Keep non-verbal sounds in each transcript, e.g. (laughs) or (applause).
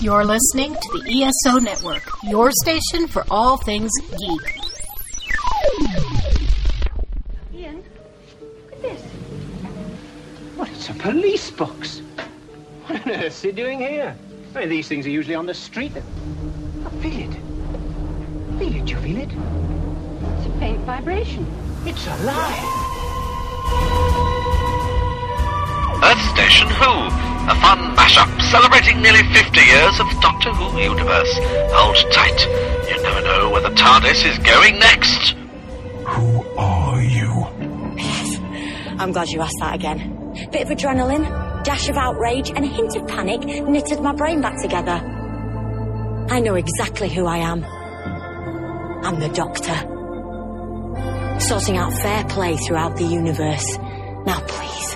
You're listening to the ESO Network, your station for all things geek. Ian, look at this. What, it's a police box. What on earth is he doing here? I mean, these things are usually on the street. Oh, feel it. Feel it, you feel it? It's a faint vibration. It's alive. Earth Station Who, a fun mashup celebrating nearly 50 years of Doctor Who universe. Hold tight. You never know where the TARDIS is going next. Who are you? Yes, I'm glad you asked that again. Bit of adrenaline, dash of outrage, and a hint of panic knitted my brain back together. I know exactly who I am. I'm the Doctor. Sorting out fair play throughout the universe. Now, please,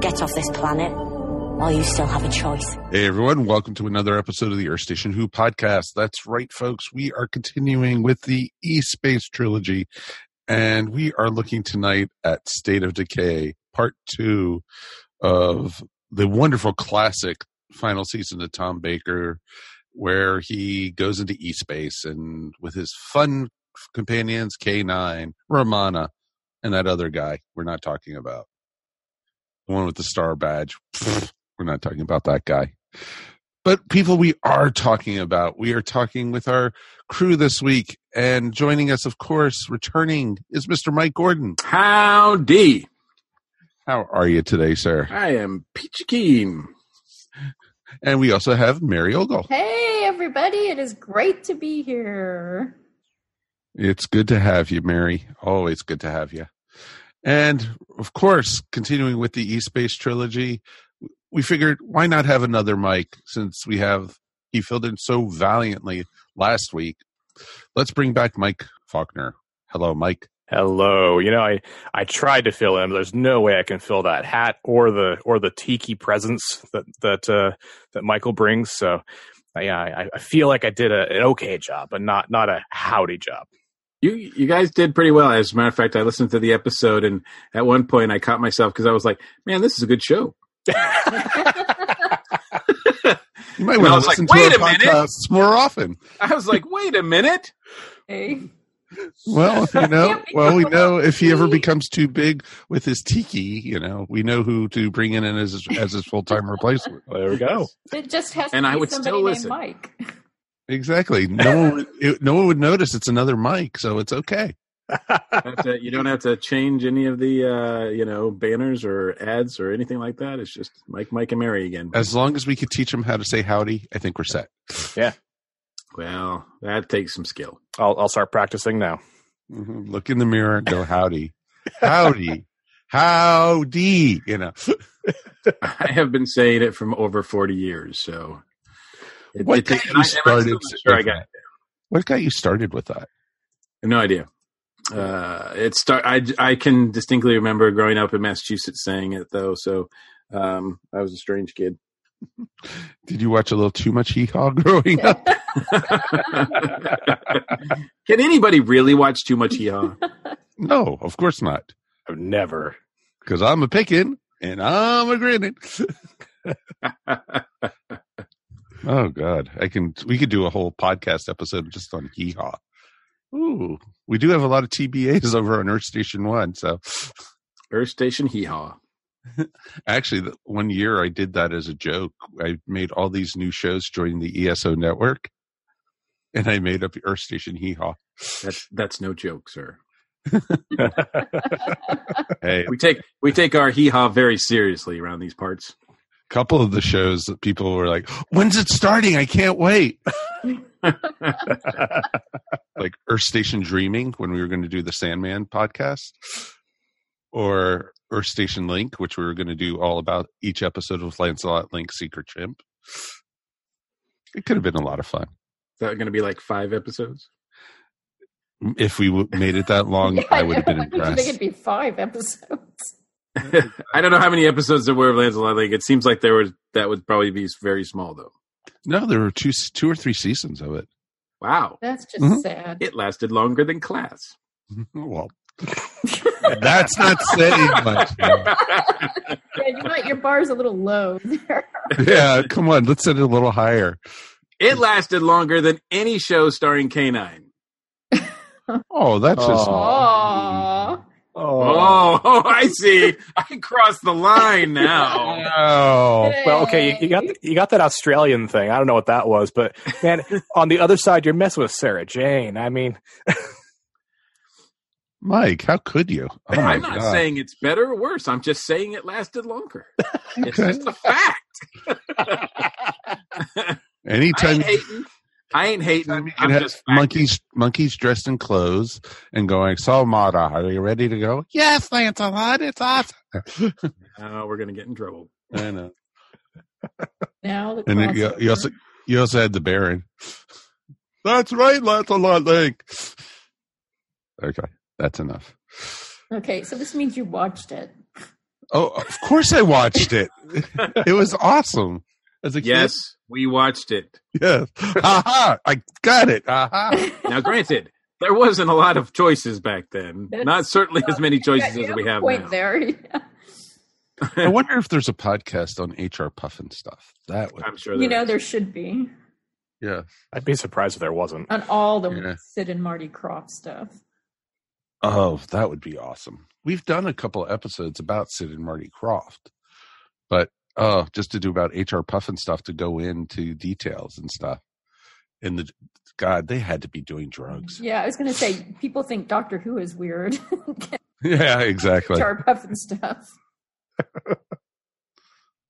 get off this planet while you still have a choice. Hey everyone, welcome to another episode of the Earth Station Who podcast. That's right, folks. We are continuing with the E Space trilogy, and we are looking tonight at State of Decay, part two of the wonderful classic final season of Tom Baker, where he goes into E Space and with his fun companions, K9, Romana, and that other guy we're not talking about. The one with the star badge. We're not talking about that guy. But people we are talking about, we are talking with our crew this week. And joining us, of course, returning is Mr. Mike Gordon. Howdy. How are you today, sir? I am Peachy Keen. And we also have Mary Ogle. Hey, everybody. It is great to be here. It's good to have you, Mary. Always good to have you. And of course, continuing with the East Space trilogy, we figured why not have another Mike since we have he filled in so valiantly last week. Let's bring back Mike Faulkner. Hello, Mike. Hello. You know, I I tried to fill in, but there's no way I can fill that hat or the or the tiki presence that that uh, that Michael brings. So, uh, yeah, I, I feel like I did a, an okay job, but not not a howdy job. You you guys did pretty well. As a matter of fact, I listened to the episode, and at one point I caught myself because I was like, "Man, this is a good show." You might want was to like, listen "Wait to a our minute." podcasts more often. I was like, "Wait a minute." Hey. Well, you (laughs) know, well, we know if he ever becomes too big with his tiki, you know, we know who to bring in as his, as his full time replacement. There we go. It just has And to I be would somebody still named listen. Mike. (laughs) Exactly. No one, would- it, no one would notice it's another Mike, so it's okay. That's it. you don't have to change any of the uh, you know banners or ads or anything like that. It's just Mike, Mike, and Mary again. As long as we could teach them how to say howdy, I think we're set. Yeah. Well, that takes some skill. I'll I'll start practicing now. Mhm. Look in the mirror go howdy, howdy, howdy. You know, (laughs) I have been saying it from over forty years, so. It, What it takes- got you and I- and I'm started Sure, I with got that? what got you started with that? No idea. Uh, it start. I I can distinctly remember growing up in Massachusetts saying it though. So um, I was a strange kid. Did you watch a little too much hee haw growing up? (laughs) can anybody really watch too much hee haw? No, of course not. I've never. Because I'm a picking and I'm a grinning. (laughs) Oh God, I can. We could do a whole podcast episode just on hee haw. Ooh, we do have a lot of TBAs (laughs) over on Earth Station One. So Earth Station hee haw. (laughs) actually, the, one year I did that as a joke. I made all these new shows joining the ESO network, and I made up Earth Station hee haw. That's that's no joke, sir. (laughs) Hey, We take we take our hee haw very seriously around these parts. A couple of the shows that people were like, "When's it starting? I can't wait." (laughs) like Earth Station Dreaming when we were going to do the Sandman podcast, or Earth Station Link, which we were going to do all about each episode of Lancelot Link Secret Chimp. It could have been a lot of fun Is that going to be like five episodes? if we w- made it that long. (laughs) Yeah, I would have been impressed. I think it'd be five episodes. I don't know how many episodes there were of Lancelot Link. It seems like there was that would probably be very small though. No, there were two, two or three seasons of it. Wow, That's just Mhm. sad. it lasted longer than class. (laughs) Well, That's not saying much. (laughs) Yeah, you might, your bar's a little low there. (laughs) Yeah, come on, let's set it a little higher. It lasted longer than any show starring K9. Oh, that's just Aww. Oh, oh, (laughs) I see. I crossed the line now. (laughs) Oh. oh. Well, okay, you, you got you got that Australian thing. I don't know what that was, but man, (laughs) on the other side, you're messing with Sarah Jane. I mean, Mike, how could you? Oh I'm not God. saying it's better or worse. I'm just saying it lasted longer. It's just a fact. I Anytime ain't hating. I ain't hating. I'm just facting. monkeys monkeys dressed in clothes and going, So Mata, are you ready to go? Yes, Lancelot, it's awesome. (laughs) Oh, we're gonna get in trouble. I know. (laughs) Now the And then you, you also you also had the Baron. That's right, Lancelot Link. Okay, that's enough. Okay, so this means you watched it. Oh, of course I watched it. (laughs) it was awesome. As a kid. Yes, we watched it. Yes. (laughs) Aha! I got it. Aha! Now, granted, there wasn't a lot of choices back then. That's- Not certainly as many choices Yeah, as we have point now. there. I wonder if there's a podcast on HR Pufnstuf. That would, I'm sure. you there know, is. there should be yeah. I'd be surprised if there wasn't. on all the Yeah. Sid and Marty Krofft stuff. Oh, that would be awesome. We've done a couple of episodes about Sid and Marty Krofft, but oh, just to do about HR Pufnstuf to go into details and stuff. And the God, they had to be doing drugs. Yeah, I was going to say, people think Doctor Who is weird. (laughs) Yeah, exactly. Jar Puff and stuff.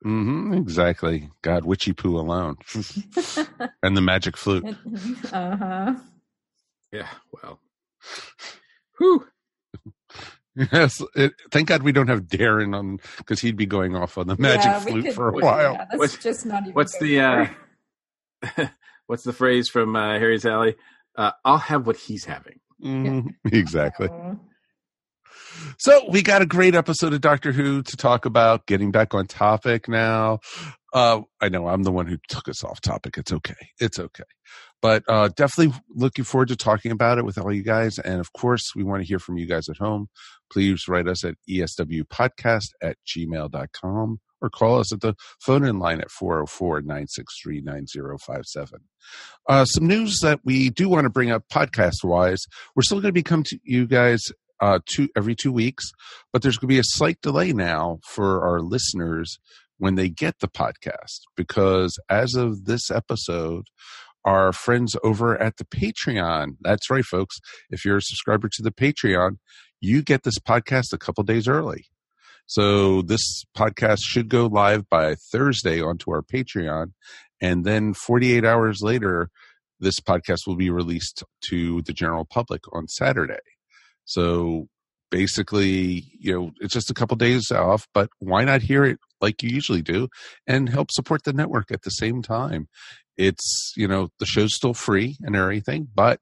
hmm exactly. God, witchy poo alone, (laughs) and the magic flute. (laughs) uh huh. Yeah. Well. Whew. Yes, it, thank God we don't have Darren on because he'd be going off on the magic yeah, flute could- for a yeah, while. that's What's- just not even. What's the uh, (laughs) what's the phrase from uh, Harry's Alley? Uh, I'll have what he's having. Mhm, (laughs) Exactly. Oh. So we got a great episode of Doctor Who to talk about. Getting back on topic now. Uh, I know I'm the one who took us off topic. It's okay. It's okay. But uh, definitely looking forward to talking about it with all you guys. And of course, we want to hear from you guys at home. Please write us at eswpodcast at gmail.com or call us at the phone in line at 404 963 9057. Uh, some news that we do want to bring up podcast wise. We're still going to be coming to you guys uh, two every two weeks, but there's going to be a slight delay now for our listeners when they get the podcast because as of this episode, our friends over at the Patreon. That's right, folks. If you're a subscriber to the Patreon, you get this podcast a couple days early. So this podcast should go live by Thursday onto our Patreon. And then 48 hours later, this podcast will be released to the general public on Saturday. So basically, you know, it's just a couple days off, but why not hear it like you usually do and help support the network at the same time? It's, you know, the show's still free and everything, but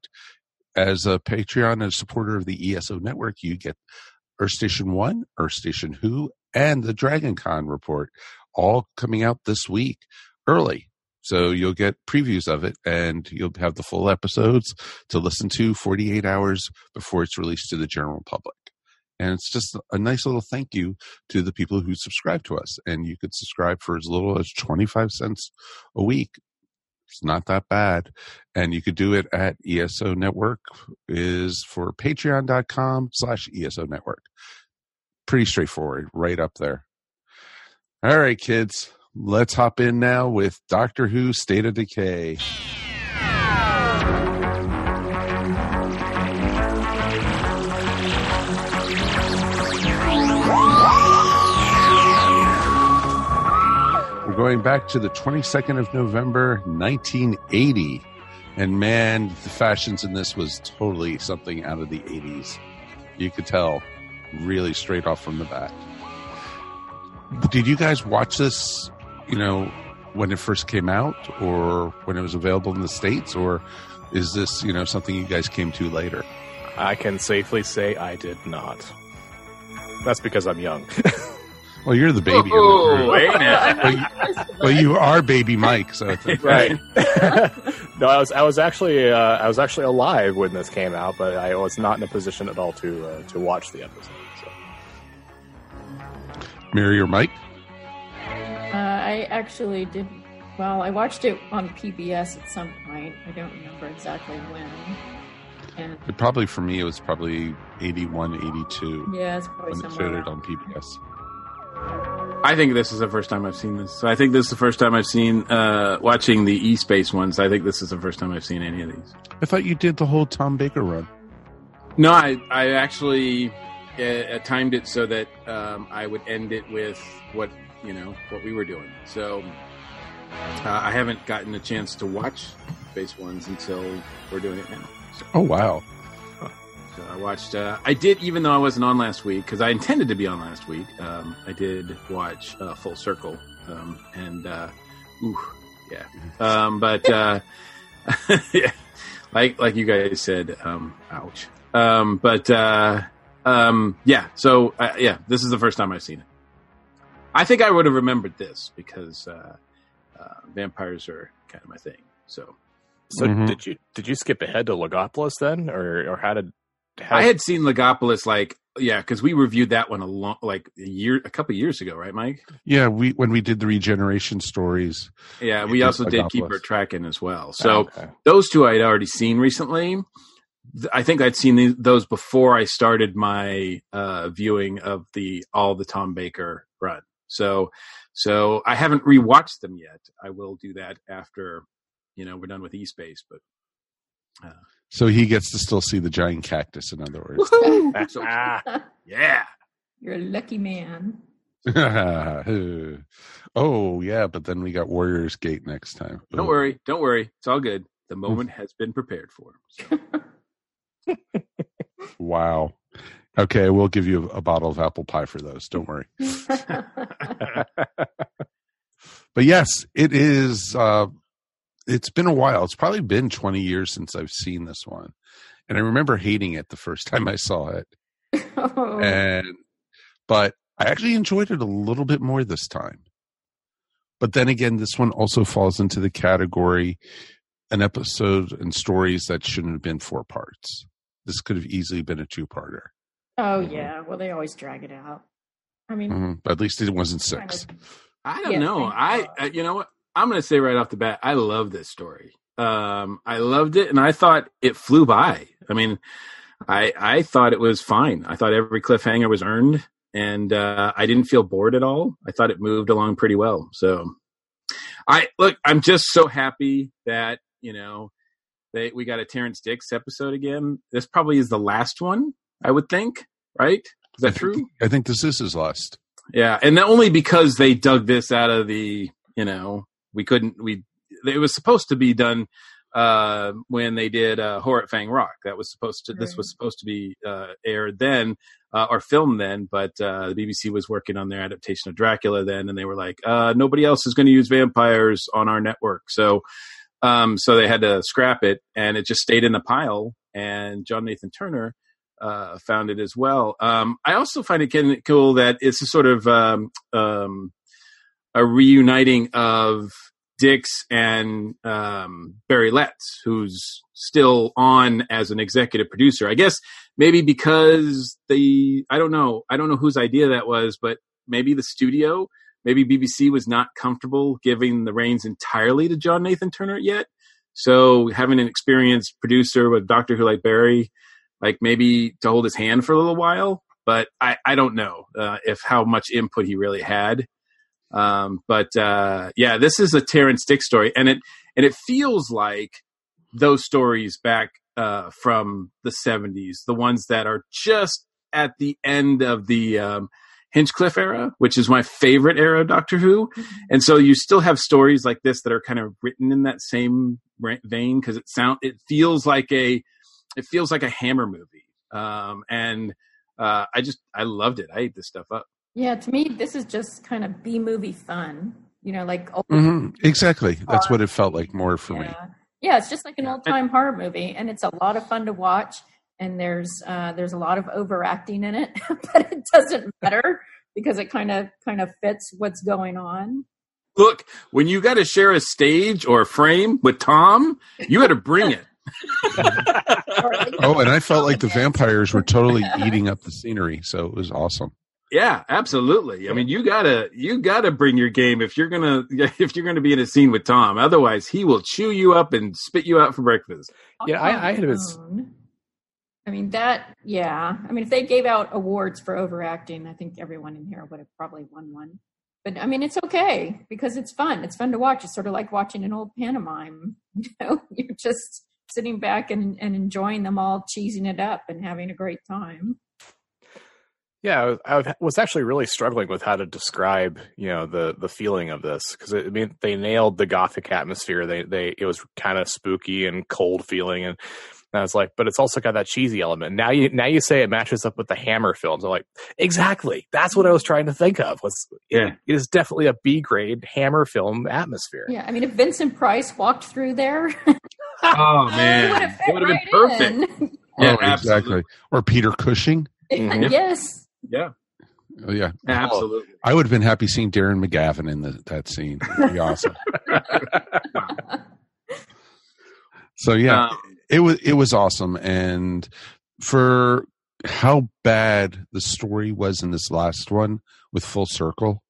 as a Patreon and supporter of the ESO network, you get Earth Station 1, Earth Station Who, and the Dragon Con report all coming out this week early. So you'll get previews of it and you'll have the full episodes to listen to 48 hours before it's released to the general public. And it's just a nice little thank you to the people who subscribe to us. And you could subscribe for as little as 25 cents a week. It's not that bad. And you could do it at ESO Network is for patreon.com slash ESO Network. Pretty straightforward, right up there. All right, kids, let's hop in now with Doctor Who State of Decay. We're going back to the 22nd of November, 1980. And man, the fashions in this was totally something out of the 80s. You could tell really straight off from the bat. Did you guys watch this, you know, when it first came out or when it was available in the States? Or is this, you know, something you guys came to later? I can safely say I did not. That's because I'm young. (laughs) Well, you're the baby. Oh, in the wait a group. minute. (laughs) Well, you, well, you are baby Mike, so I think right. (laughs) (laughs) no, I was I was actually uh, I was actually alive when this came out, but I was not in a position at all to uh, to watch the episode. So. Mary or Mike. Uh, I actually did. Well, I watched it on PBS at some point. I don't remember exactly when. And It probably for me it was probably 81, 82 yeah, it's probably when it somewhere. showed it on PBS. I think this is the first time I've seen this. So I think this is the first time I've seen uh, watching the E Space ones. I think this is the first time I've seen any of these. I thought you did the whole Tom Baker run. No, I I actually uh, uh, timed it so that um, I would end it with what you know what we were doing. So uh, I haven't gotten a chance to watch Space Ones until we're doing it now. So, Oh wow! So I watched. Uh, I did, even though I wasn't on last week because I intended to be on last week. Um, I did watch uh, Full Circle, um, and uh, ooh, yeah. Um, but uh, (laughs) yeah, like like you guys said, um, ouch. Um, but uh, um, yeah, so uh, yeah, this is the first time I've seen it. I think I would have remembered this because uh, uh, vampires are kind of my thing. So So Mhm. did you did you skip ahead to Logopolis then, or or how did? How, I had seen Logopolis like yeah, because we reviewed that one a long like a year, a couple years ago, right, Mike? Yeah, we when we did the regeneration stories. Yeah, We did also did Logopolis. keep our tracking as well. So okay. those two I'd already seen recently. I think I'd seen these, those before I started my uh, viewing of the all the Tom Baker run. So, so I haven't rewatched them yet. I will do that after you know we're done with E Space. But So he gets to still see the giant cactus. In other words, So- ah, (laughs) yeah, You're a lucky man. (laughs) oh yeah, but then we got Warriors Gate next time. don't Ooh. worry, don't worry, it's all good. The moment has been prepared for. So. (laughs) Wow. Okay, we'll give you a bottle of apple pie for those. Don't worry. but yes, it is. Uh, it's been a while. It's probably been 20 years since I've seen this one, and I remember hating it the first (laughs) time I saw it. oh, (laughs) And but I actually enjoyed it a little bit more this time. But then again, this one also falls into the category an episode and stories that shouldn't have been four parts. This could have easily been a two-parter, oh yeah. Well, they always drag it out. I mean, Mhm. but at least it wasn't kind six. of- I don't Yeah, know. I, I you know what? I'm going to say right off the bat, I love this story. Um, I loved it, and I thought it flew by. I mean, I I thought it was fine. I thought every cliffhanger was earned, and uh, I didn't feel bored at all. I thought it moved along pretty well. So, I look. I'm just so happy that you know they we got a Terrance Dicks episode again. This probably is the last one. I would think. Right? Is I that think- true? I think this is his last. Yeah, and only because they dug this out of the, you know, we couldn't we. It was supposed to be done uh, when they did uh, Horror at Fang Rock. That was supposed to. This was supposed to be uh, aired then uh, or filmed then, but uh, the BBC was working on their adaptation of Dracula then, and they were like, uh, nobody else is going to use vampires on our network, so. Um, so they had to scrap it, and it just stayed in the pile. And John Nathan Turner uh, found it as well. Um, I also find it kind of cool that it's a sort of um, um, a reuniting of Dicks and um, Barry Letts, who's still on as an executive producer. I guess maybe because the I don't know I don't know whose idea that was, but maybe the studio, maybe BBC was not comfortable giving the reins entirely to John Nathan Turner yet. So having an experienced producer with Doctor Who like Barry like maybe to hold his hand for a little while. But I, I don't know uh, if how much input he really had. Um, but uh, yeah, this is a Terrance Dicks story, and it and it feels like those stories back uh, from the '70s, the ones that are just at the end of the um, Hinchcliffe era, which is my favorite era of Doctor Who. And so you still have stories like this that are kind of written in that same vein because it sound it feels like a it feels like a Hammer movie. Um, and uh, I just I loved it. I ate this stuff up. Yeah, to me, this is just kind of B movie fun. You know, like old, hmm Exactly. That's what it felt like more for me. yeah. yeah, it's just like an old time horror movie, and it's a lot of fun to watch. And there's uh, there's a lot of overacting in it, (laughs) but it doesn't (laughs) matter because it kind of kind of fits what's going on. Look, when you got to share a stage or a frame with Tom, you got to bring it. (laughs) Oh, and I felt like the vampires were totally eating up the scenery, so it was awesome. Yeah, absolutely. I mean, you gotta you gotta bring your game if you're gonna (laughs) if you're gonna be in a scene with Tom. Otherwise, he will chew you up and spit you out for breakfast. Yeah, I, I had was Own. I mean that. Yeah, I mean if they gave out awards for overacting, I think everyone in here would have probably won one. But I mean, it's okay because it's fun. It's fun to watch. It's sort of like watching an old pantomime. (laughs) You know, you're just sitting back and, and enjoying them all cheesing it up and having a great time. Yeah, I was- actually really struggling with how to describe, you know, the the feeling of this because I mean they nailed the gothic atmosphere. They they it was kind of spooky and cold feeling, and I was like, but it's also got that cheesy element. Now you now you say it matches up with the Hammer films. I'm like, exactly. That's what I was trying to think of. Was Yeah. it is definitely a B grade Hammer film atmosphere. Yeah, I mean, if Vincent Price walked through there, (laughs) Oh man, would have it would have right been perfect. in. Yeah, oh, exactly. Or Peter Cushing. (laughs) Mhm. yes. Yeah, Oh, yeah. absolutely. I would have been happy seeing Darren McGavin in the, that scene. It'd be awesome. (laughs) So yeah, Um, it was it was awesome, and for how bad the story was in this last one with Full Circle,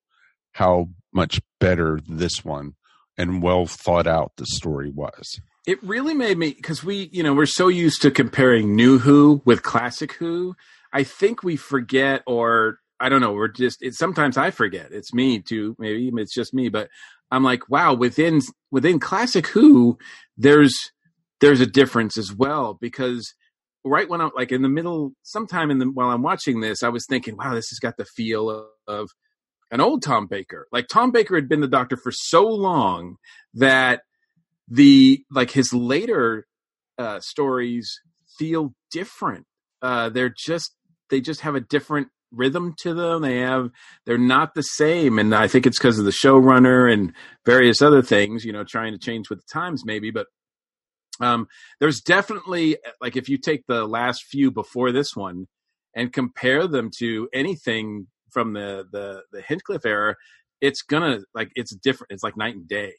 how much better this one and well thought out the story was. it really made me because we, you know, we're so used to comparing new Who with classic Who. I think we forget, or I don't know. We're just. It, sometimes I forget. It's me too. Maybe it's just me, but I'm like, wow. Within within classic Who, there's there's a difference as well because right when I'm like in the middle, sometime in the while I'm watching this, I was thinking, wow, this has got the feel of, of an old Tom Baker. Like Tom Baker had been the Doctor for so long that the like his later uh, stories feel different. Uh, they're just they just have a different rhythm to them. They have they're not the same, and I think it's because of the showrunner and various other things. You know, trying to change with the times, maybe, but. Um, there's definitely like if you take the last few before this one and compare them to anything from the the the Hinchcliffe era, it's gonna like it's different. It's like night and day.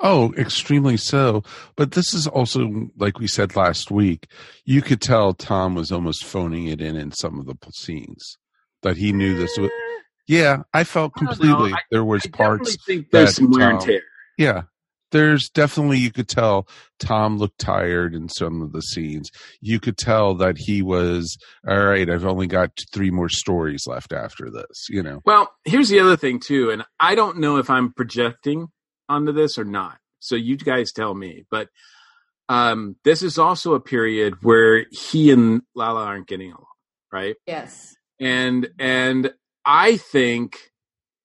Oh, extremely so. But this is also, like we said last week, you could tell Tom was almost phoning it in in some of the scenes that he knew this was. Yeah, I felt I don't know. completely I- there was I parts. think there's that, some wear and tear. Yeah, there's definitely you could tell Tom looked tired in some of the scenes. You could tell that he was all right. I've only got three more stories left after this. You know. Well, here's the other thing too, and I don't know if I'm projecting onto this or not. So you guys tell me. But um, this is also a period where he and Lalla aren't getting along, right? Yes. And and I think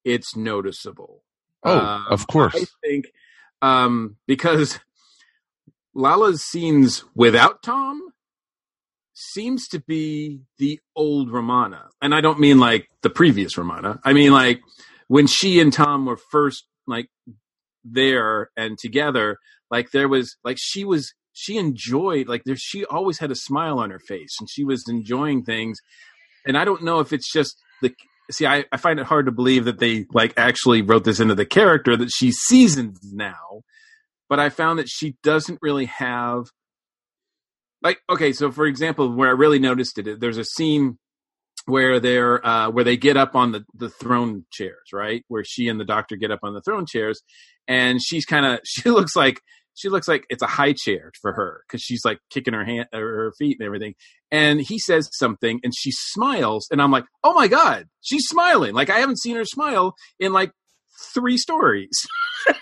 it's noticeable. Oh, Um, of course. I think um, because Lalla's scenes without Tom seems to be the old Romana, and I don't mean like the previous Romana. I mean like when she and Tom were first like there and together. Like there was like she was she enjoyed like there she always had a smile on her face and she was enjoying things. And I don't know if it's just the see I, I find it hard to believe that they like actually wrote this into the character that she's seasoned now but i found that she doesn't really have like okay so for example where i really noticed it there's a scene where they're uh where they get up on the the throne chairs right? Where she and the doctor get up on the throne chairs and she's kind of (laughs) she looks like she looks like it's a high chair for her because she's like kicking her hand or her feet and everything. And he says something and she smiles and i'm like oh my god she's smiling. Like i haven't seen her smile in like three stories.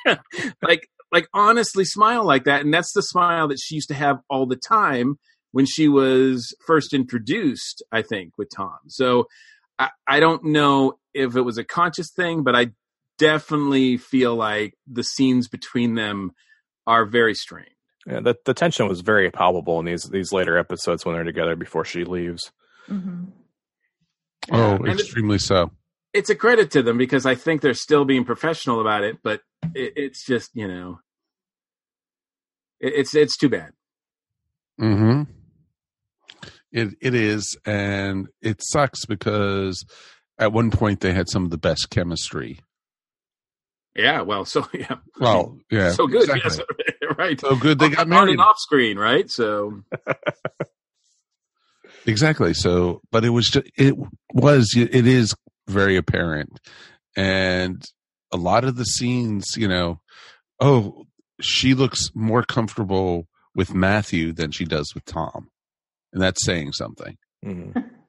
(laughs) Like like honestly smile like that and that's the smile that she used to have all the time when she was first introduced i think with tom so i, I don't know if it was a conscious thing but i definitely feel like the scenes between them are very strained Yeah, the the tension was very palpable in these these later episodes when they're together before she leaves. hmm Oh, And it- extremely so. it's a credit to them because I think they're still being professional about it, but it, it's just you know, it, it's it's too bad. hmm It it is, and it sucks because at one point they had some of the best chemistry. Yeah, well, so (laughs) yeah, Well, yeah, so good, exactly. yes, (laughs) right? So good they got married. off screen, right? So (laughs) Exactly. So, but it was just, it was, it is very apparent. And a lot of the scenes, you know, oh, she looks more comfortable with Matthew than she does with Tom. And that's saying something. Mhm. (laughs)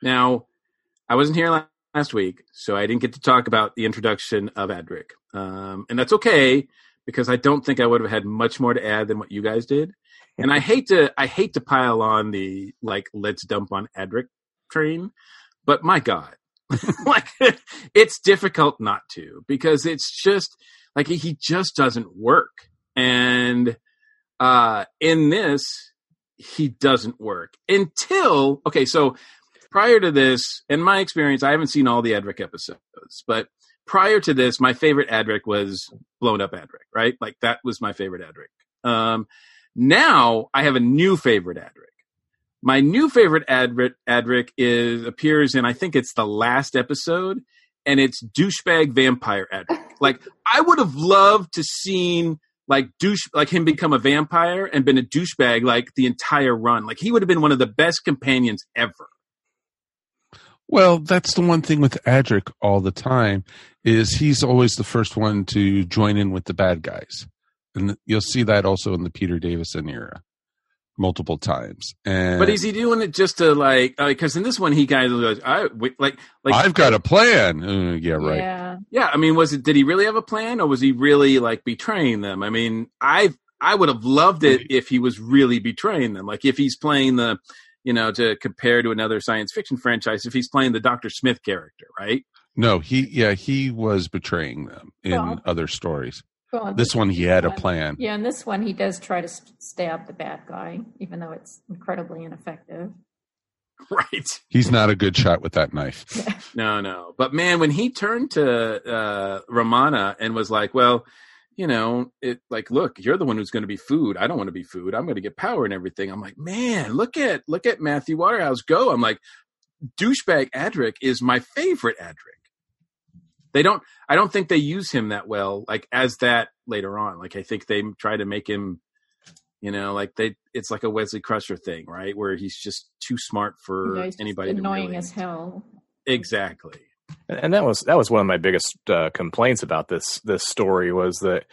Now, I wasn't here last week, so I didn't get to talk about the introduction of Adric. Um, and that's okay because I don't think I would have had much more to add than what you guys did. And I hate to I hate to pile on the like let's dump on Adric train, but my god. (laughs) like it's difficult not to because it's just like he just doesn't work. And uh in this he doesn't work until okay, so prior to this, in my experience, I haven't seen all the Adric episodes, but prior to this, my favorite Adric was Blown Up Adric, right? Like that was my favorite Adric. Um, now I have a new favorite Adric. My new favorite Adric, Adric is appears in I think it's the last episode, and it's douchebag vampire Adric. like I would have loved to seen like douche like him become a vampire and been a douchebag like the entire run. Like he would have been one of the best companions ever. Well, that's the one thing with Adric all the time is he's always the first one to join in with the bad guys. And you'll see that also in the Peter Davison era multiple times. And But is he doing it just to like? Because in this one, he kind of goes, "I wait, like like I've got a plan. Uh, yeah, right. Yeah. yeah." I mean, was it? Did he really have a plan, or was he really like betraying them? I mean, I I would have loved it if he was really betraying them. Like if he's playing the, you know, to compare to another science fiction franchise, if he's playing the Doctor Smith character, right? No, he yeah, he was betraying them in Well- other stories. Well, This one he had a plan. Yeah, and this one, he does try to stab the bad guy, even though it's incredibly ineffective. (laughs) Right. He's not a good shot with that knife. (laughs) No, no. But man, when he turned to uh, Romana and was like, "Well, you know, it like, look, you're the one who's going to be food. I don't want to be food. I'm going to get power and everything." I'm like, man, look at look at Matthew Waterhouse go. I'm like, douchebag Adric is my favorite Adric. They don't. I don't think they use him that well, like as that later on. Like I think they try to make him, you know, like they. It's like a Wesley Crusher thing, right? Where he's just too smart for Yeah, he's just anybody. to annoying really- as hell. Exactly. And and that was that was one of my biggest uh, complaints about this this story was that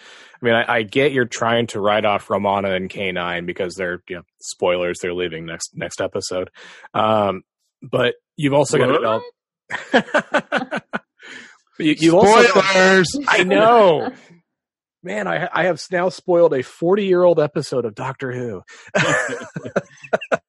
I mean I, I get you're trying to write off Romana and K nine because they're you know spoilers they're leaving next next episode, um, but you've also got to develop. (laughs) you, you've also Spoilers. (laughs) I know. Man, I I have now spoiled a 40 year old episode of Doctor Who. (laughs)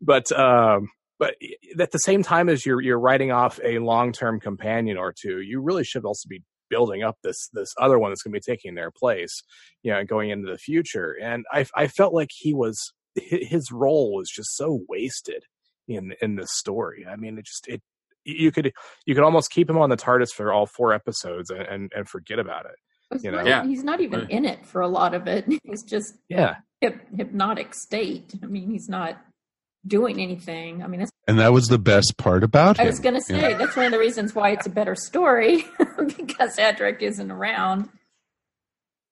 but um but at the same time as you're you're writing off a long term companion or two, you really should also be building up this this other one that's going to be taking their place, you know, going into the future. And I I felt like he was his role was just so wasted in in this story. I mean, it just it you could you could almost keep him on the TARDIS for all four episodes and and, and forget about it. You know? Yeah. He's not even in it for a lot of it. (laughs) He's just Yeah. hip, hypnotic state. I mean, he's not doing anything. I mean, that's, And that was the best part about I him. was going to say Yeah. that's one of the reasons why it's a better story (laughs) because Adric isn't around.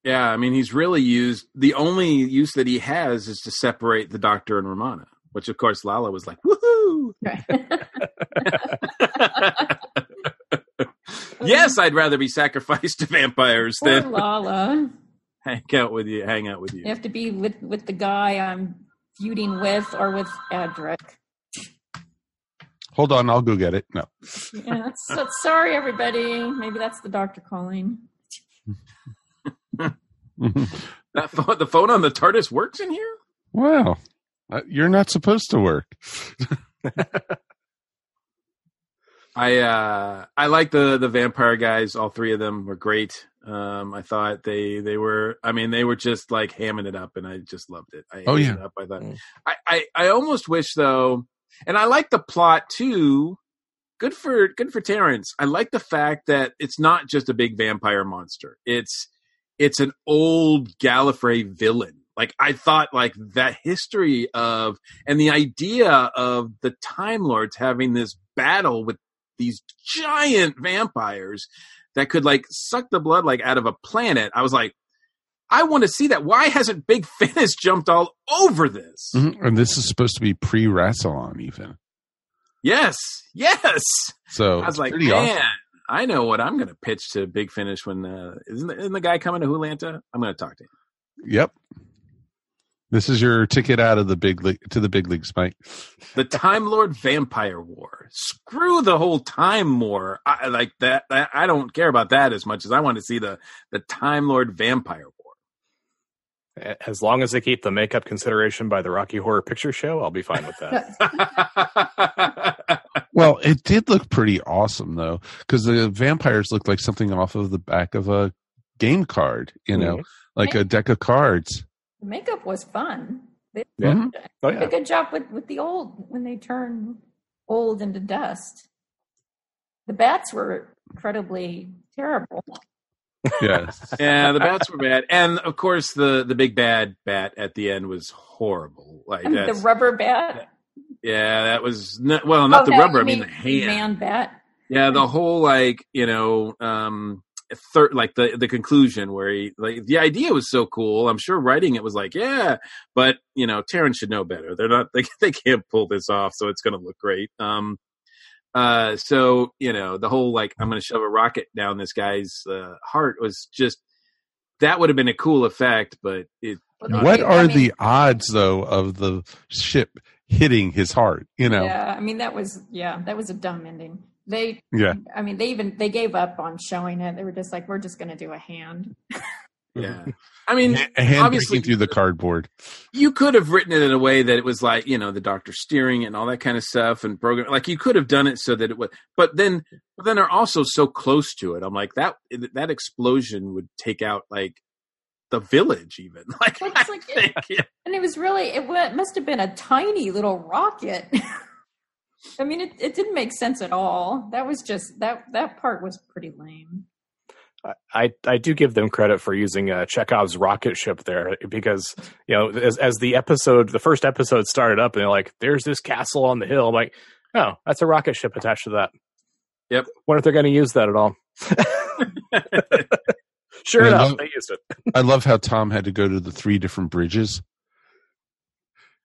Yeah, I mean, he's really used. The only use that he has is to separate the Doctor and Romana, which of course Lalla was like, "Woohoo!" Right. (laughs) (laughs) yes, I'd rather be sacrificed to vampires Poor than Lalla. (laughs) hang out with you. Hang out with you. You have to be with with the guy I'm feuding with or with Adric. Hold on, I'll go get it. No. Yeah, that's, that's sorry, everybody. Maybe that's the doctor calling. That phone, the phone on the TARDIS works in here. wow. Uh, You're not supposed to work. (laughs) I uh I like the the vampire guys. All three of them were great. Um, I thought they they were. I mean, they were just like hamming it up, and I just loved it. I Oh, yeah. it up. I thought. Mm. I, I I almost wish though, and I like the plot too. Good for good for Terrance. I like the fact that it's not just a big vampire monster. It's it's an old Gallifrey villain, Like I thought like that history of and the idea of the Time Lords having this battle with these giant vampires that could like suck the blood like out of a planet. I was like, I want to see that. Why hasn't Big Finish jumped all over this? Mhm. And this is supposed to be pre Rassilon, even. Yes, yes. So I was like, man, awesome. I know what I'm going to pitch to Big Finish when uh, isn't the, isn't the guy coming to Hulanta? I'm going to talk to him. Yep. This is your ticket out of the big league to the big leagues, Mike. The Time Lord Vampire War. Screw the whole Time War. I like that, that. I don't care about that as much as I want to see the the Time Lord Vampire War. As long as they keep the makeup consideration by the Rocky Horror Picture Show, I'll be fine with that. (laughs) (laughs) Well, it did look pretty awesome though, because the vampires looked like something off of the back of a game card, you know, Mhm. like a deck of cards. The makeup was fun. They Yeah. Mhm. Oh did a good job with, with the old when they turn old into dust. The bats were incredibly terrible. Yes. (laughs) yeah, the bats were bad, and of course the the big bad bat at the end was horrible. Like And the rubber bat. yeah, that was not, well, not Oh, the rubber. I mean the hand. Man bat. Yeah, the whole like you know, um, third like the the conclusion where he like the idea was so cool. I'm sure writing it was like yeah, but you know, Terrance should know better. They're not (laughs) they they can't pull this off, so it's going to look great. Um, uh, so you know, the whole like I'm going to shove a rocket down this guy's uh, heart was just that would have been a cool effect, but it. What I are mean- the odds though of the ship hitting his heart? You know. Yeah, I mean that was yeah, that was a dumb ending. They Yeah. I mean they even they gave up on showing it. They were just like, we're just gonna do a hand. (laughs) Yeah, (laughs) I mean, A hand obviously, breaking through the cardboard. you could have written it in a way that it was like you know the doctor steering it and all that kind of stuff and program like you could have done it so that it would but then but then they're also so close to it i'm like that that explosion would take out like the village even (laughs) like It's like- think, yeah. And it was really it, it must have been a tiny little rocket. I mean it, it didn't make sense at all. That was just that that part was pretty lame. I, I do give them credit for using uh, Chekhov's rocket ship there because you know as, as the episode the first episode started up and they're like there's this castle on the hill I'm like oh that's a rocket ship attached to that Yep. wonder if they're going to use that at all (laughs) (laughs) sure I enough love- they used it I love how Tom had to go to the three different bridges.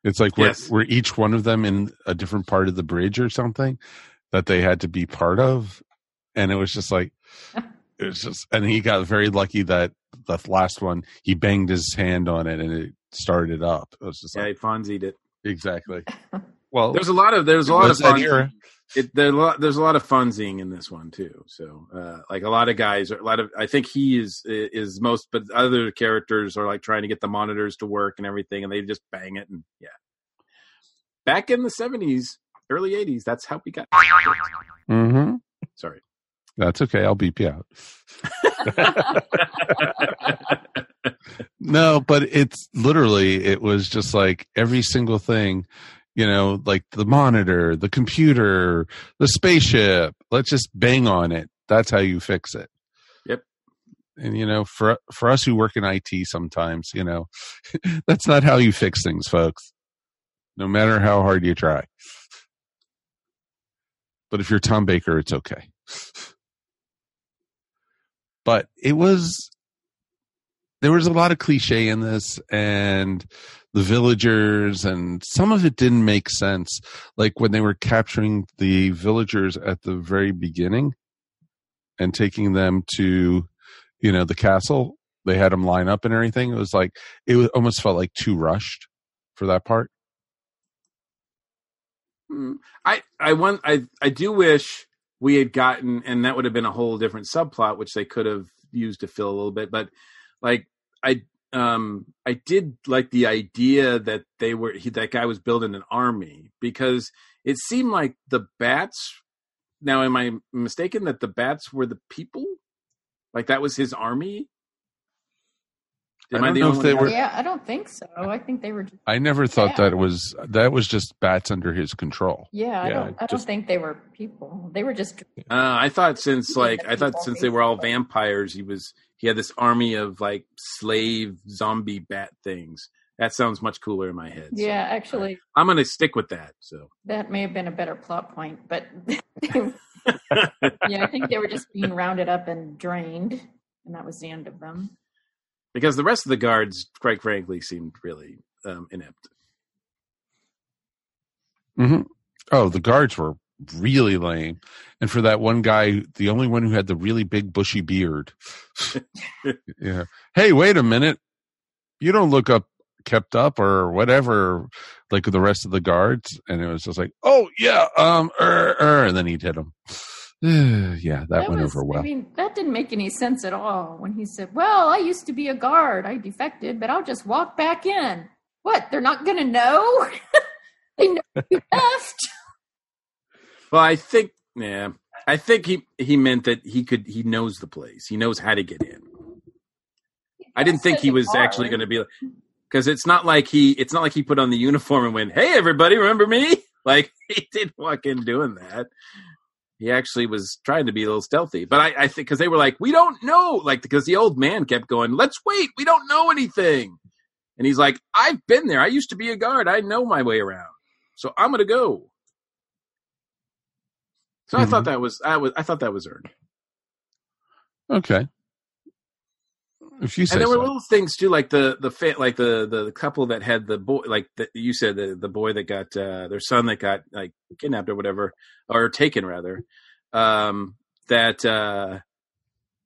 It's like we're, Yes. we're each one of them in a different part of the bridge or something that they had to be part of. And it was just like, (laughs) it was just, and he got very lucky that the last one, he banged his hand on it and it started up. It was just yeah like, he fonzied it exactly. (laughs) Well, there's a lot of there's a lot of was that fun era. It, there, there's a lot of funzing in this one too. So, uh, like a lot of guys, are a lot of I think he is is most, but other characters are like trying to get the monitors to work and everything, and they just bang it and yeah. Back in the '70s, early '80s, that's how we got. hmm Sorry. That's okay. I'll beep you out. (laughs) No, but it's literally, it was just like every single thing, you know, like the monitor, the computer, the spaceship. Let's just bang on it. That's how you fix it. Yep. And you know, for for us who work in IT, sometimes you know, (laughs) that's not how you fix things, folks. No matter how hard you try. But if you're Tom Baker, it's okay. (laughs) But it was there was a lot of cliche in this and the villagers and some of it didn't make sense like when they were capturing the villagers at the very beginning and taking them to you know the castle they had them line up and everything it was like it was, almost felt like too rushed for that part Hmm. I I want I I do wish we had gotten, and that would have been a whole different subplot, which they could have used to fill a little bit. But like I um I did like the idea that they were he, that guy was building an army because it seemed like the bats. Now, am I mistaken that the bats were the people? Like that was his army? Am I I, don't the know only if they one? were- Yeah, I don't think so. I think they were just i never thought Yeah. that it was that was just bats under his control yeah, I Yeah, don't I don't think they were people. They were just Uh, I thought since like I thought since they were all vampires, he was he had this army of like slave zombie bat things. That sounds much cooler in my head. so Yeah, actually, I'm gonna stick with that. So that may have been a better plot point, but (laughs) (laughs) yeah, I think they were just being rounded up and drained, and that was the end of them. because the rest of the guards, quite frankly, seemed really um, inept. Mm-hmm. Oh, the guards were really lame. And for that one guy, the only one who had the really big bushy beard. (laughs) yeah. Hey, wait a minute. You don't look up kept up or whatever like the rest of the guards. And it was just like, oh yeah, um er, er, and then he'd hit him. (sighs) yeah, that, went was, over well. I mean, that didn't make any sense at all when he said, Well, I used to be a guard. I defected, but I'll just walk back in. What? They're not going to know? (laughs) they know you left. Well, I think, yeah, I think he he meant that he could he knows the place. He knows how to get in. I didn't think he was actually going to be because it's not like he it's not like he put on the uniform and went, "Hey, everybody, remember me?" (laughs) Like (laughs) he didn't walk in doing that. He actually was trying to be a little stealthy, but I, I think because they were like, "We don't know," like because the old man kept going, "Let's wait, we don't know anything," and he's like, "I've been there. I used to be a guard. I know my way around, so I'm gonna go." So I thought that was I was I thought that was earned. Okay. If you say and there were little things too, like the the fa- like the, the the couple that had the boy, like the, you said the the boy that got uh, their son that got like kidnapped or whatever, or taken rather. Um, that uh,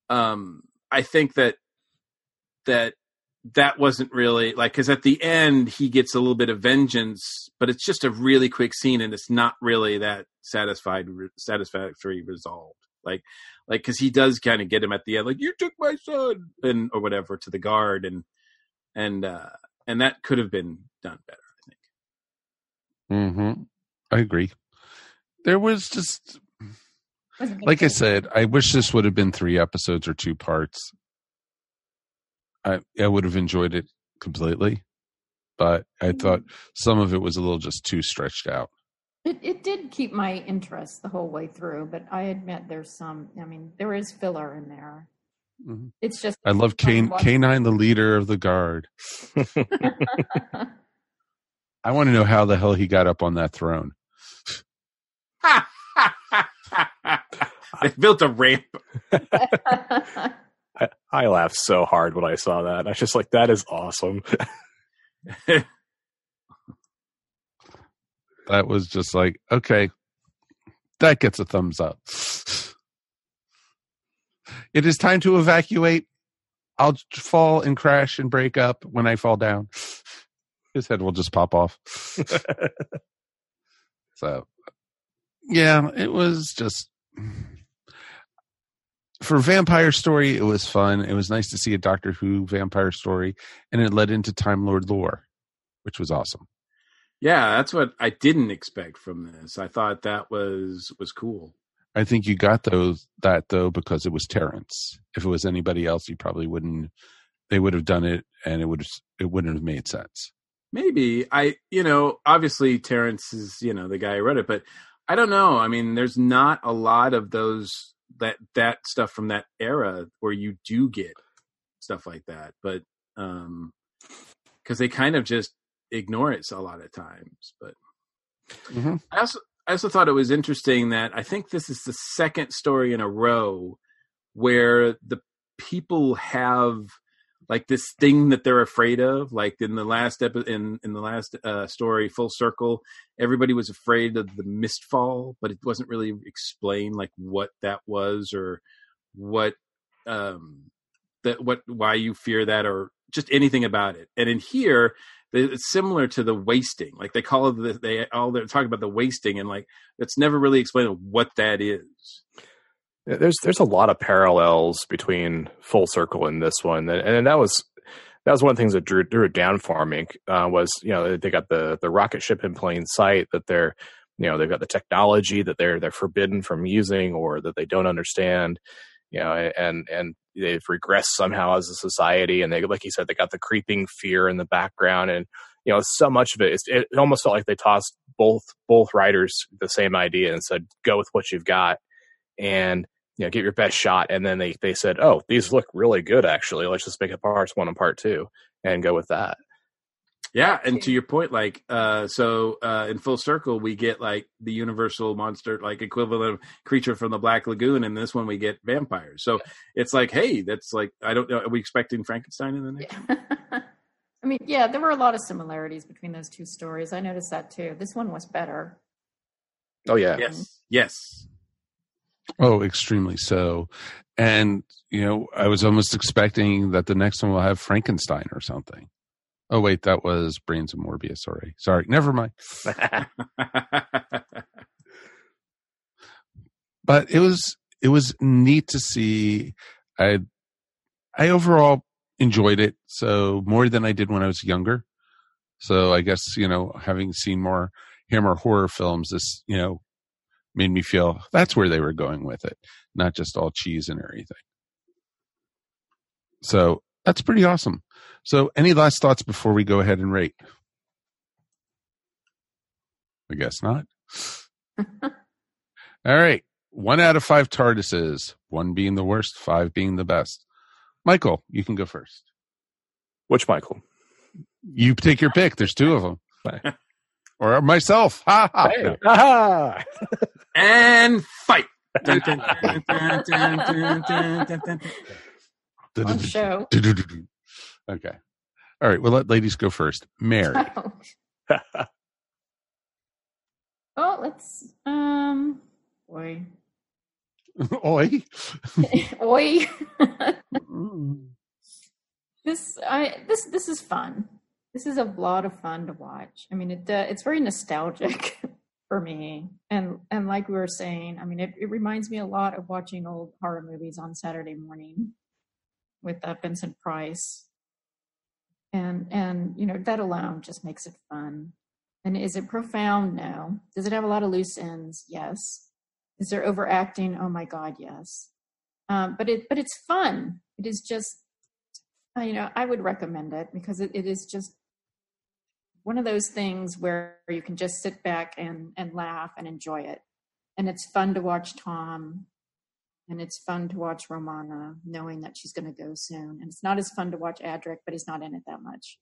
um, I think that that that wasn't really like because at the end he gets a little bit of vengeance, but it's just a really quick scene and it's not really that satisfied satisfactory resolved. Like like because he does kind of get him at the end, like you took my son and or whatever to the guard and and uh and that could have been done better. I think. Hmm I agree. There was just, like I said, I wish this would have been three episodes or two parts. I I would have enjoyed it completely, but I thought some of it was a little just too stretched out. It, it did keep my interest the whole way through, but I admit there's some, I mean, there is filler in there. Mhm. It's just. I love Kane, Canine, the leader of the guard. (laughs) I want to know how the hell he got up on that throne. (laughs) they built a ramp. (laughs) I, I laughed so hard when I saw that. I was just like, that is awesome. (laughs) That was just like, okay, that gets a thumbs up. It is time to evacuate. I'll fall and crash and break up when I fall down. His head will just pop off. (laughs) so, yeah, it was just for vampire story. It was fun. It was nice to see a Doctor Who vampire story, and it led into Time Lord lore, which was awesome. Yeah, that's what I didn't expect from this. I thought that was was cool. I think you got those that though because it was Terrance. If it was anybody else, you probably wouldn't. They would have done it, and it would it wouldn't have made sense. Maybe I, you know, obviously Terrance is, you know, the guy who wrote it, but I don't know. I mean, there's not a lot of those that that stuff from that era where you do get stuff like that, but um because they kind of just ignore it a lot of times. But Mm-hmm. I also I also thought it was interesting that I think this is the second story in a row where the people have like this thing that they're afraid of. Like in the last epi- in in the last uh, story, Full Circle, everybody was afraid of the mistfall, but it wasn't really explained like what that was or what um that what why you fear that or just anything about it. And in here, it's similar to the wasting. Like they call it the, they all they're talking about the wasting, and like it's never really explained what that is. There's there's a lot of parallels between Full Circle and this one, and, and that was that was one of the things that drew, drew it down me. Uh, was you know they got the the rocket ship in plain sight that they're you know they've got the technology that they're they're forbidden from using or that they don't understand, you know, and and they've regressed somehow as a society, and they like you said they got the creeping fear in the background, and you know so much of it, it almost felt like they tossed both both writers the same idea and said go with what you've got and you know, get your best shot. And then they, they said, oh, these look really good, actually. Let's just make it parts one and part two and go with that. Yeah, and to your point, like, uh, so uh, in full circle, we get like the universal monster, like equivalent of creature from the Black Lagoon, and this one we get vampires. So it's like, hey, that's like, I don't know, are we expecting Frankenstein in the next? (laughs) I mean, yeah, there were a lot of similarities between those two stories. I noticed that too. This one was better. Oh yeah. Yes. Yes. Oh, extremely so. And, you know, I was almost expecting that the next one will have Frankenstein or something. Oh, wait, that was Brains of Morbius. Sorry. Sorry. Never mind. (laughs) but it was, it was neat to see. I, I overall enjoyed it. So more than I did when I was younger. So I guess, you know, having seen more Hammer horror films, this, you know, made me feel that's where they were going with it, not just all cheese and everything. So that's pretty awesome. So, any last thoughts before we go ahead and rate? I guess not. (laughs) all right. One out of five TARDISes, one being the worst, five being the best. Michael, you can go first. Which Michael? You take your pick. There's two of them. (laughs) or myself. Ha ha. Hey. Ha and fight. On show. Okay. All right. We'll let ladies go first. Mary. oh, let's um boy. Oi. Oi. this I this this is fun. This is a lot of fun to watch. I mean, it uh, it's very nostalgic (laughs) for me, and and like we were saying, I mean, it, it reminds me a lot of watching old horror movies on Saturday morning with uh, Vincent Price, and and you know that alone just makes it fun. And is it profound? No. Does it have a lot of loose ends? Yes. Is there overacting? Oh my God, yes. Um, but it but it's fun. It is just you know I would recommend it because it, it is just one of those things where you can just sit back and and laugh and enjoy it. And it's fun to watch Tom and it's fun to watch Romana knowing that she's going to go soon. And it's not as fun to watch Adric, but he's not in it that much.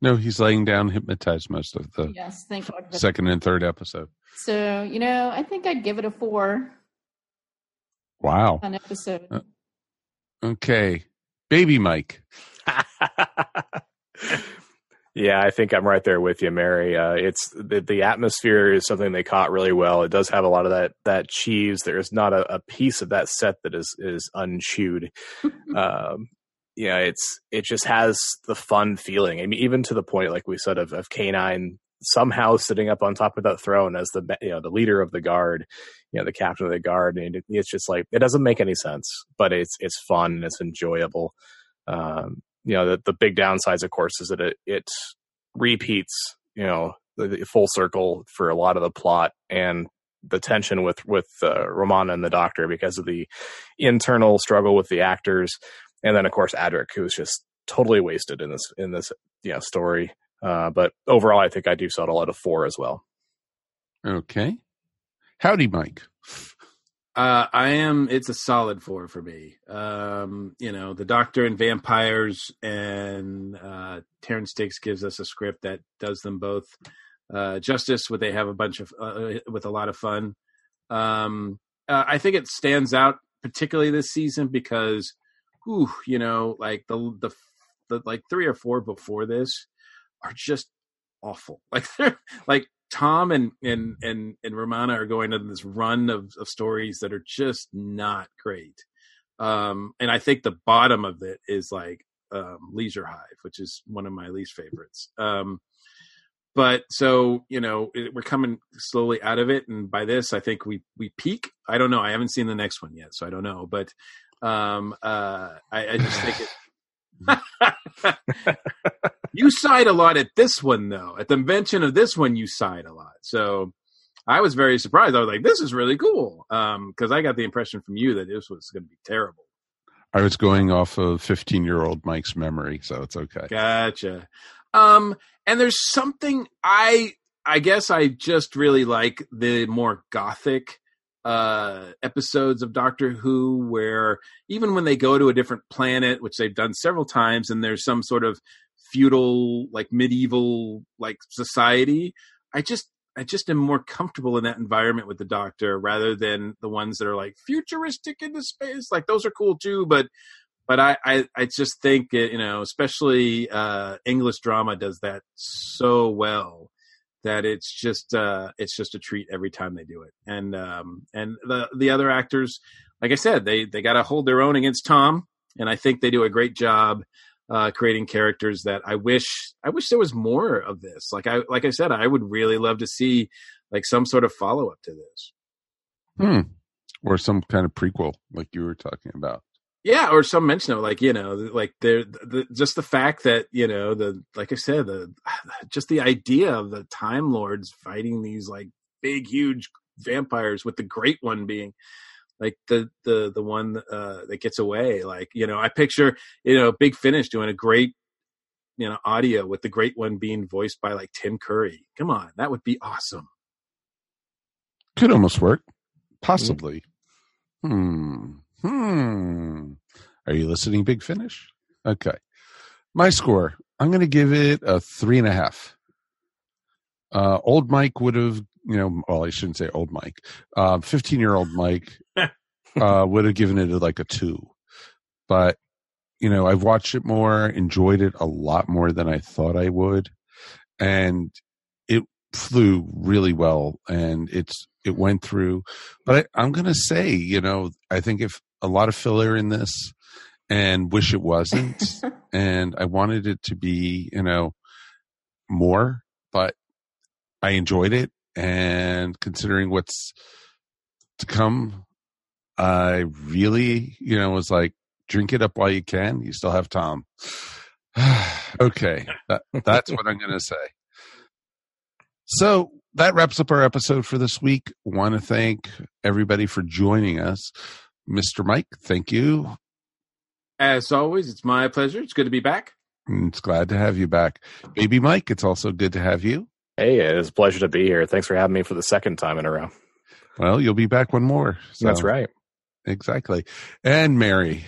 No, he's laying down hypnotized most of the yes, thank God. second and third episode. So you know, I think I'd give it a four. Wow, an episode. Uh, okay, baby Mike. (laughs) Yeah, I think I'm right there with you, Mary. Uh, it's the, the atmosphere is something they caught really well. It does have a lot of that that cheese. There is not a, a piece of that set that is is unchewed. (laughs) um, yeah, it's it just has the fun feeling. I mean, even to the point, like we said, of, of K9 somehow sitting up on top of that throne as the you know the leader of the guard, you know the captain of the guard, and it, it's just like it doesn't make any sense, but it's it's fun and it's enjoyable. Um, you know the, the big downsides of course is that it, it repeats you know the, the, full circle for a lot of the plot and the tension with with uh, Romana and the doctor because of the internal struggle with the actors. And then of course Adric who's just totally wasted in this in this you know story. Uh, but overall I think I do settle at a 4 as well. Okay. Howdy Mike uh, I am. It's a solid four for me. Um, you know, the Doctor and vampires, and uh, Terrance Dicks gives us a script that does them both uh, justice. Where they have a bunch of uh, with a lot of fun. Um, uh, I think it stands out particularly this season because, whew, you know, like the, the the like three or four before this are just awful. (laughs) Like they're like Tom and and and and Romana are going on this run of, of stories that are just not great. Um, and I think the bottom of it is like um, Leisure Hive, which is one of my least favorites. Um, but so you know it, we're coming slowly out of it, and by this I think we we peak. I don't know. I haven't seen the next one yet, so I don't know. But um, uh, I, I just think it. (laughs) (laughs) you sighed a lot at this one, though. At the mention of this one, you sighed a lot. So I was very surprised. I was like, "This is really cool," because um, I got the impression from you that this was going to be terrible. I was going off of fifteen-year-old Mike's memory, so it's okay. Gotcha. Um, and there's something I, I guess, I just really like the more gothic uh, episodes of Doctor Who where even when they go to a different planet, which they've done several times, and there's some sort of feudal, like medieval, like society, I just I just am more comfortable in that environment with the Doctor rather than the ones that are like futuristic into space. Like those are cool too, but but I I, I just think you know, especially uh, English drama does that so well that it's just uh it's just a treat every time they do it and um and the the other actors like i said they they got to hold their own against tom and i think they do a great job uh creating characters that i wish i wish there was more of this like i like i said i would really love to see like some sort of follow up to this Hmm. Or some kind of prequel, like you were talking about. yeah or some mention of like you know like there the, just the fact that you know the like i said the (sighs) just the idea of the time lords fighting these like big huge vampires with the great one being like the the the one uh that gets away like you know i picture you know big finish doing a great you know audio with the great one being voiced by like tim curry come on that would be awesome Could almost work. Possibly. Hmm. Hmm. Are you listening, Big Finish? Okay. My score, I'm going to give it a three and a half. Uh, old Mike would have, you know, well, I shouldn't say old Mike. 15 year old Mike (laughs) uh, would have given it like a two. But, you know, I've watched it more, enjoyed it a lot more than I thought I would. And it flew really well and it's, it went through. But I, I'm going to say, you know, I think if a lot of filler in this and wish it wasn't. (laughs) and I wanted it to be, you know, more, but I enjoyed it. And considering what's to come, I really, you know, was like, drink it up while you can. You still have Tom. (sighs) okay. That, that's what I'm going to say. So that wraps up our episode for this week. Want to thank everybody for joining us. Mr. Mike, thank you. as always it's my pleasure it's good to be back mm, It's glad to have you back. Baby Mike, it's also good to have you. Hey, it is a pleasure to be here. Thanks for having me for the second time in a row. Well, you'll be back one more. So- That's right. Exactly. And Mary.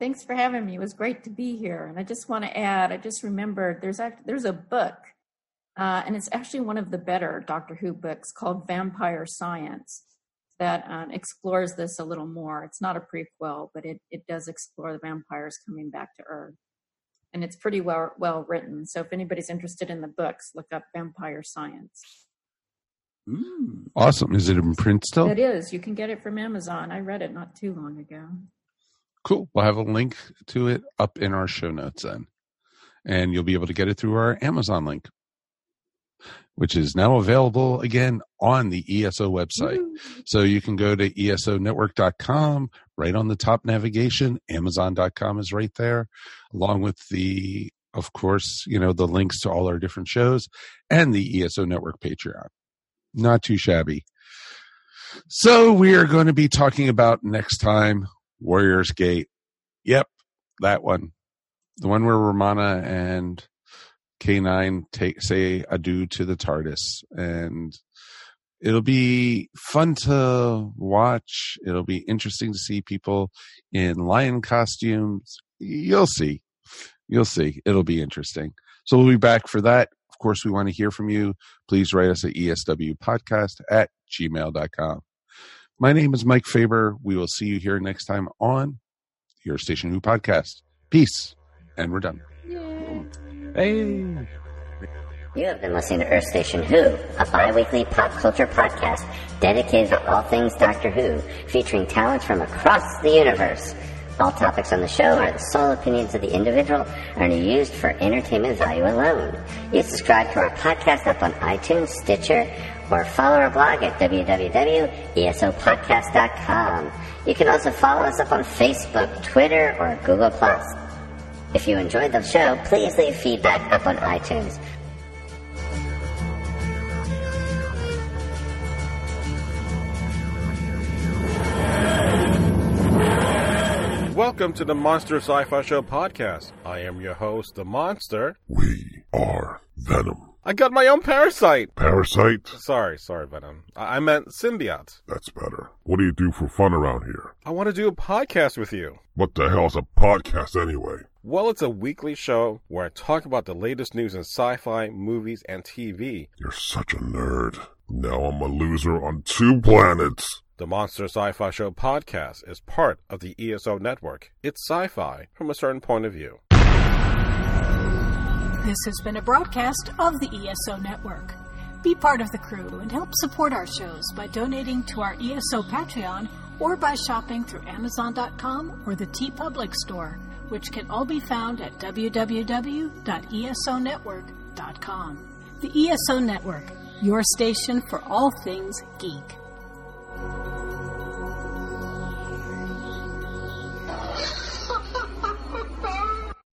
Thanks for having me. It was great to be here. And I just want to add, I just remembered there's act, there's a book, uh, and it's actually one of the better Doctor Who books called Vampire Science that uh, explores this a little more. It's not a prequel, but it it does explore the vampires coming back to Earth, and it's pretty well well written. So if anybody's interested in the books, look up Vampire Science. Awesome. Is it in print still? It is. You can get it from Amazon. I read it not too long ago. Cool. We'll have a link to it up in our show notes then. And you'll be able to get it through our Amazon link, which is now available again on the ESO website. So you can go to esonetwork.com, right on the top navigation. Amazon.com is right there, along with the, of course, you know, the links to all our different shows and the ESO Network Patreon. Not too shabby. So we are going to be talking about next time Warriors Gate. Yep, that one. The one where Romana and K9 take say adieu to the TARDIS and it'll be fun to watch. It'll be interesting to see people in lion costumes. You'll see. You'll see. It'll be interesting. So we'll be back for that. Of course, we want to hear from you. Please write us at eswpodcast at gmail.com. My name is Mike Faber. We will see you here next time on Earth Station Who podcast. Peace. And we're done. Hey. You have been listening to Earth Station Who, a bi-weekly pop culture podcast dedicated to all things Doctor Who, featuring talent from across the universe. All topics on the show are the sole opinions of the individual and are used for entertainment value alone. You subscribe to our podcast up on iTunes, Stitcher, or follow our blog at www.esopodcast.com. You can also follow us up on Facebook, Twitter, or Google+. If you enjoyed the show, please leave feedback up on iTunes. Welcome to the Monster Sci Fi Show podcast. I am your host, The Monster. We are Venom. I got my own parasite. Parasite? Sorry, sorry, Venom. I, I meant symbiote. That's better. What do you do for fun around here? I want to do a podcast with you. What the hell's a podcast anyway? Well, it's a weekly show where I talk about the latest news in sci fi, movies, and TV. You're such a nerd. Now I'm a loser on two planets. The Monster Sci Fi Show podcast is part of the ESO network. It's sci fi from a certain point of view. This has been a broadcast of the ESO Network. Be part of the crew and help support our shows by donating to our ESO Patreon or by shopping through Amazon.com or the TeePublic Store, which can all be found at www.esonetwork.com. The ESO Network, your station for all things geek.